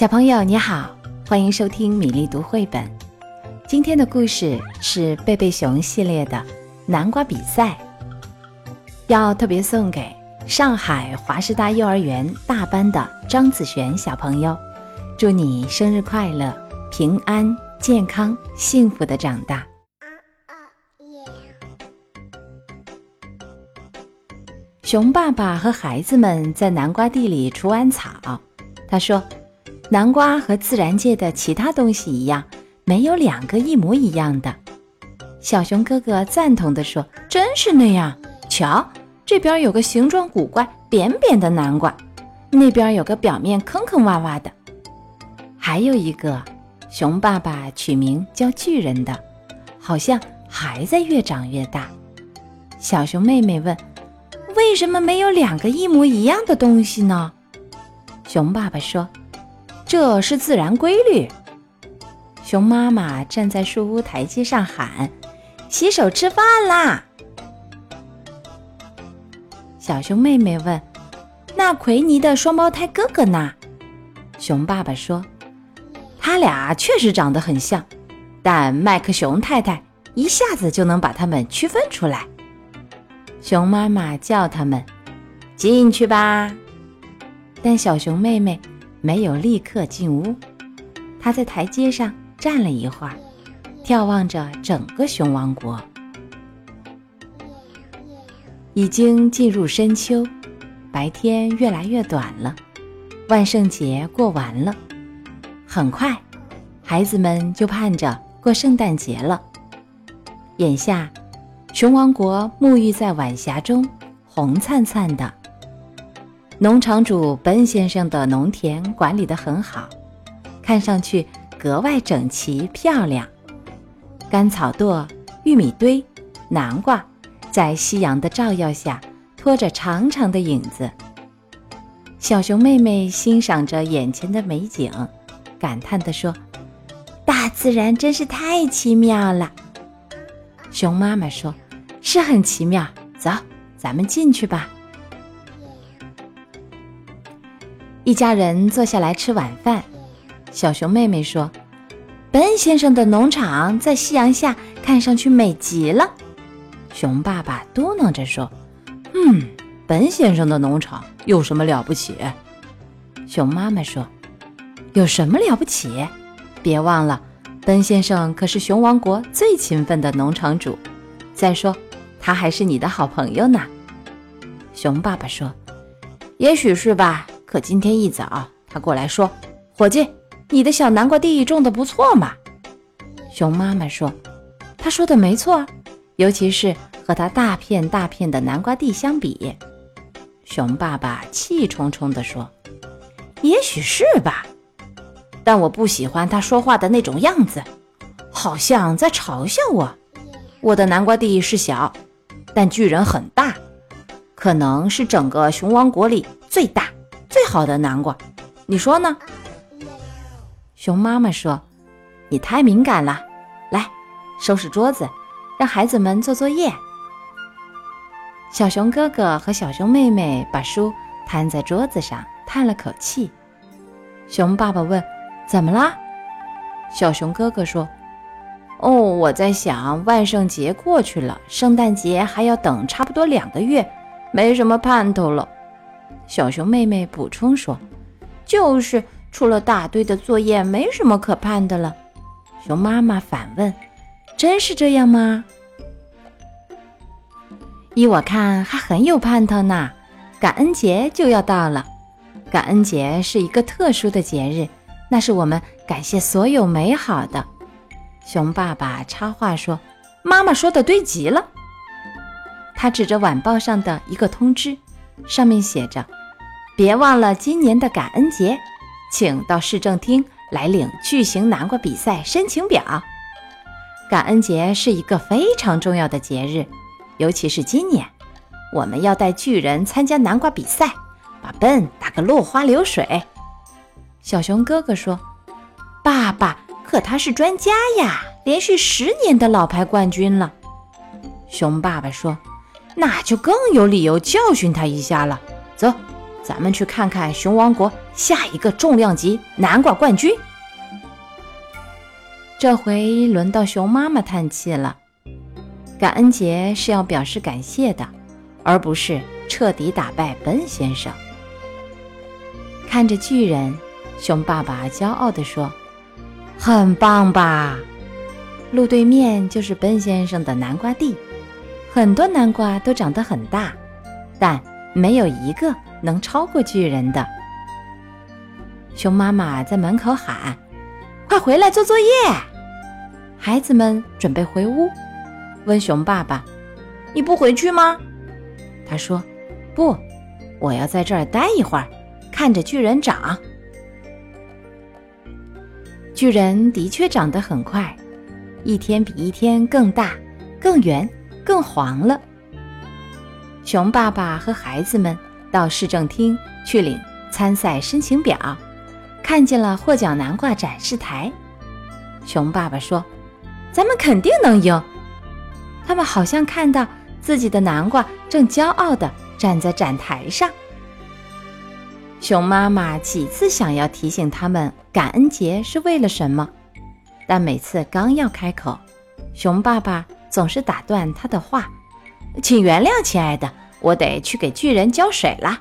小朋友你好，欢迎收听米粒读绘本。今天的故事是贝贝熊系列的南瓜比赛，要特别送给上海华师大幼儿园大班的张子璇小朋友，祝你生日快乐，平安健康幸福的长大。熊爸爸和孩子们在南瓜地里除完草，他说。南瓜和自然界的其他东西一样，没有两个一模一样的。小熊哥哥赞同地说：“真是那样。瞧，这边有个形状古怪、扁扁的南瓜，那边有个表面坑坑洼洼的，还有一个，熊爸爸取名叫巨人的，好像还在越长越大。”小熊妹妹问：“为什么没有两个一模一样的东西呢？”熊爸爸说。这是自然规律。熊妈妈站在树屋台阶上喊：“洗手吃饭啦！”小熊妹妹问：“那奎尼的双胞胎哥哥呢？”熊爸爸说：“他俩确实长得很像，但麦克熊太太一下子就能把他们区分出来。”熊妈妈叫他们进去吧，但小熊妹妹。没有立刻进屋，他在台阶上站了一会儿，眺望着整个熊王国。已经进入深秋，白天越来越短了，万圣节过完了，很快，孩子们就盼着过圣诞节了。眼下，熊王国沐浴在晚霞中，红灿灿的。农场主本先生的农田管理得很好，看上去格外整齐漂亮。干草垛、玉米堆、南瓜，在夕阳的照耀下拖着长长的影子。小熊妹妹欣赏着眼前的美景，感叹地说：“大自然真是太奇妙了。”熊妈妈说：“是很奇妙，走，咱们进去吧。”一家人坐下来吃晚饭。小熊妹妹说：“本先生的农场在夕阳下看上去美极了。”熊爸爸嘟囔着说：“嗯，本先生的农场有什么了不起？”熊妈妈说：“有什么了不起？别忘了，本先生可是熊王国最勤奋的农场主。再说，他还是你的好朋友呢。”熊爸爸说：“也许是吧。”可今天一早，他过来说：“伙计，你的小南瓜地种的不错嘛。”熊妈妈说：“他说的没错，尤其是和他大片大片的南瓜地相比。”熊爸爸气冲冲地说：“也许是吧，但我不喜欢他说话的那种样子，好像在嘲笑我。我的南瓜地是小，但巨人很大，可能是整个熊王国里最大。”最好的南瓜，你说呢？熊妈妈说：“你太敏感了，来收拾桌子，让孩子们做作业。”小熊哥哥和小熊妹妹把书摊在桌子上，叹了口气。熊爸爸问：“怎么啦？”小熊哥哥说：“哦，我在想，万圣节过去了，圣诞节还要等差不多两个月，没什么盼头了。”小熊妹妹补充说：“就是出了大堆的作业，没什么可盼的了。”熊妈妈反问：“真是这样吗？”依我看，还很有盼头呢。感恩节就要到了，感恩节是一个特殊的节日，那是我们感谢所有美好的。熊爸爸插话说：“妈妈说的对极了。”他指着晚报上的一个通知。上面写着：“别忘了今年的感恩节，请到市政厅来领巨型南瓜比赛申请表。感恩节是一个非常重要的节日，尤其是今年，我们要带巨人参加南瓜比赛，把笨打个落花流水。”小熊哥哥说：“爸爸，可他是专家呀，连续十年的老牌冠军了。”熊爸爸说。那就更有理由教训他一下了。走，咱们去看看熊王国下一个重量级南瓜冠军。这回轮到熊妈妈叹气了。感恩节是要表示感谢的，而不是彻底打败本先生。看着巨人，熊爸爸骄傲地说：“很棒吧？路对面就是本先生的南瓜地，很多南瓜都长得很大，但没有一个能超过巨人的。”熊妈妈在门口喊：“快回来做作业！”孩子们准备回屋。问熊爸爸：“你不回去吗？”他说：“不，我要在这儿待一会儿，看着巨人长。”巨人的确长得很快，一天比一天更大、更圆、更黄了。熊爸爸和孩子们到市政厅去领参赛申请表，看见了获奖南瓜展示台。熊爸爸说：“咱们肯定能赢。”他们好像看到自己的南瓜正骄傲地站在展台上。熊妈妈几次想要提醒他们感恩节是为了什么，但每次刚要开口，熊爸爸总是打断他的话：“请原谅，亲爱的，我得去给巨人浇水了。”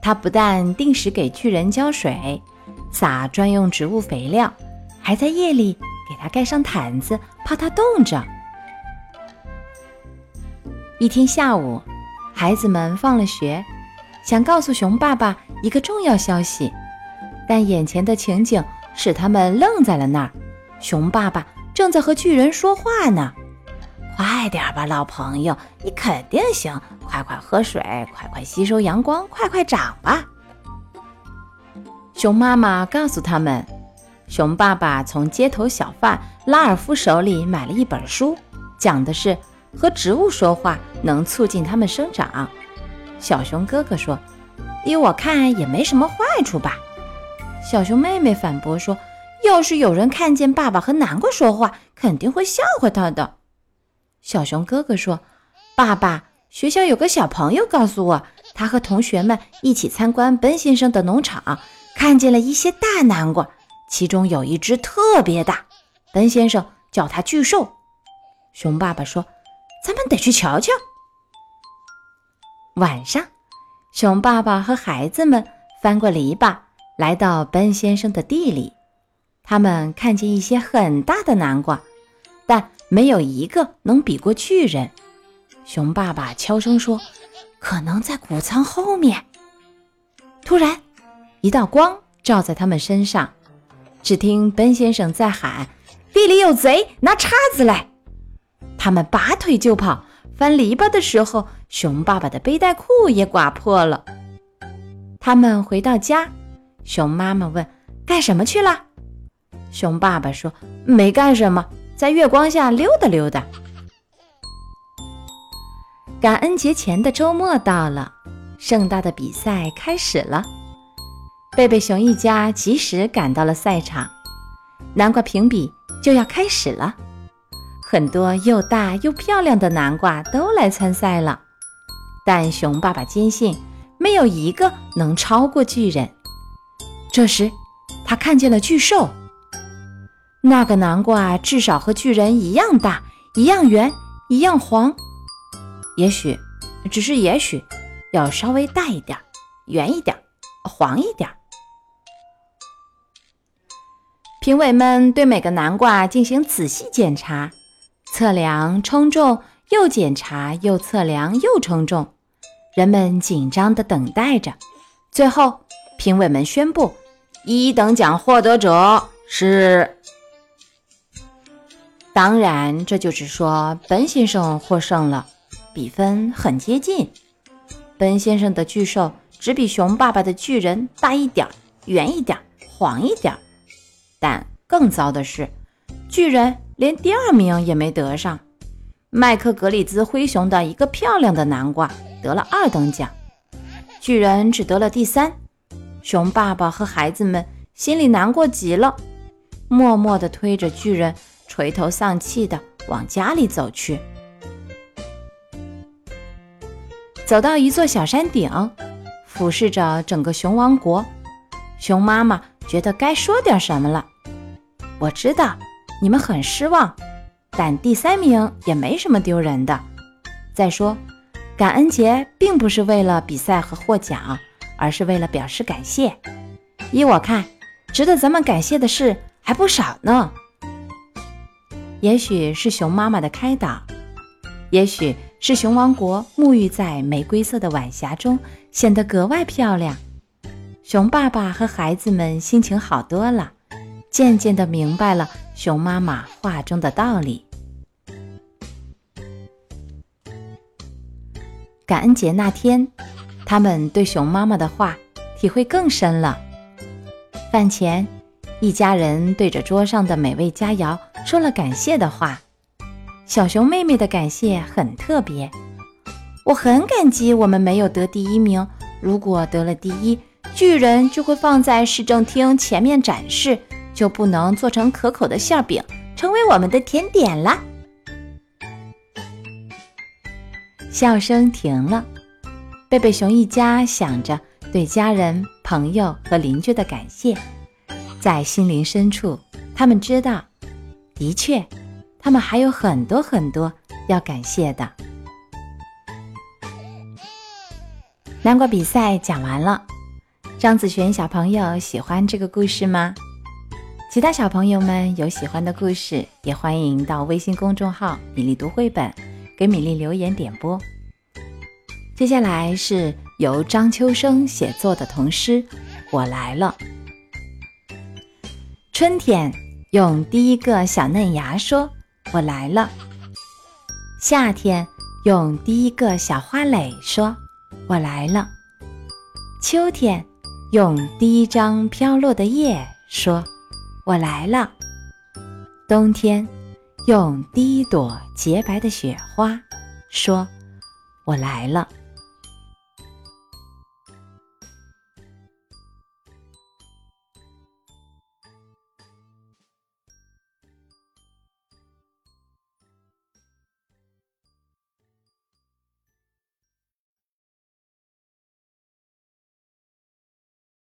他不但定时给巨人浇水，撒专用植物肥料，还在夜里。给他盖上毯子，怕他冻着。一天下午，孩子们放了学，想告诉熊爸爸一个重要消息，但眼前的情景使他们愣在了那儿。熊爸爸正在和巨人说话呢。快点吧，老朋友，你肯定行！快快喝水，快快吸收阳光，快快长吧。熊妈妈告诉他们。熊爸爸从街头小贩拉尔夫手里买了一本书，讲的是和植物说话能促进它们生长。小熊哥哥说：“依我看也没什么坏处吧？”小熊妹妹反驳说：“要是有人看见爸爸和南瓜说话，肯定会笑话他的。”小熊哥哥说：“爸爸，学校有个小朋友告诉我，他和同学们一起参观奔先生的农场，看见了一些大南瓜。”其中有一只特别大，本先生叫它巨兽。熊爸爸说：“咱们得去瞧瞧。”晚上，熊爸爸和孩子们翻过篱笆，来到本先生的地里。他们看见一些很大的南瓜，但没有一个能比过巨人。熊爸爸悄声说：“可能在谷仓后面。”突然，一道光照在他们身上。只听奔先生在喊：“地里有贼，拿叉子来！”他们拔腿就跑。翻篱笆的时候，熊爸爸的背带裤也刮破了。他们回到家，熊妈妈问：“干什么去了？”熊爸爸说：“没干什么，在月光下溜达溜达。”感恩节前的周末到了，盛大的比赛开始了。贝贝熊一家及时赶到了赛场，南瓜评比就要开始了。很多又大又漂亮的南瓜都来参赛了，但熊爸爸坚信没有一个能超过巨人。这时，他看见了巨兽，那个南瓜至少和巨人一样大，一样圆，一样黄。也许，只是也许，要稍微大一点，圆一点，黄一点。评委们对每个南瓜进行仔细检查、测量、称重，又检查又测量又称重。人们紧张地等待着。最后，评委们宣布，一等奖获得者是……当然，这就是说，本先生获胜了。比分很接近，本先生的巨兽只比熊爸爸的巨人大一点儿、圆一点儿、黄一点儿。但更糟的是，巨人连第二名也没得上。麦克格里兹灰熊的一个漂亮的南瓜得了二等奖，巨人只得了第三。熊爸爸和孩子们心里难过极了，默默地推着巨人，垂头丧气地往家里走去。走到一座小山顶，俯视着整个熊王国。熊妈妈觉得该说点什么了。我知道你们很失望，但第三名也没什么丢人的。再说，感恩节并不是为了比赛和获奖，而是为了表示感谢。依我看，值得咱们感谢的事还不少呢。也许是熊妈妈的开导，也许是熊王国沐浴在玫瑰色的晚霞中，显得格外漂亮。熊爸爸和孩子们心情好多了，渐渐地明白了熊妈妈话中的道理。感恩节那天，他们对熊妈妈的话体会更深了。饭前，一家人对着桌上的美味佳肴。说了感谢的话，小熊妹妹的感谢很特别。我很感激我们没有得第一名。如果得了第一，巨人就会放在市政厅前面展示，就不能做成可口的馅饼，成为我们的甜点了。笑声停了，贝贝熊一家想着对家人、朋友和邻居的感谢，在心灵深处，他们知道。的确，他们还有很多很多要感谢的。南瓜比赛讲完了，张子璇小朋友喜欢这个故事吗？其他小朋友们有喜欢的故事，也欢迎到微信公众号“米粒读绘本”给米粒留言点播。接下来是由张秋生写作的童诗《我来了》，春天。用第一个小嫩芽说：“我来了。”夏天用第一个小花蕾说：“我来了。”秋天用第一张飘落的叶说：“我来了。”冬天用第一朵洁白的雪花说：“我来了。”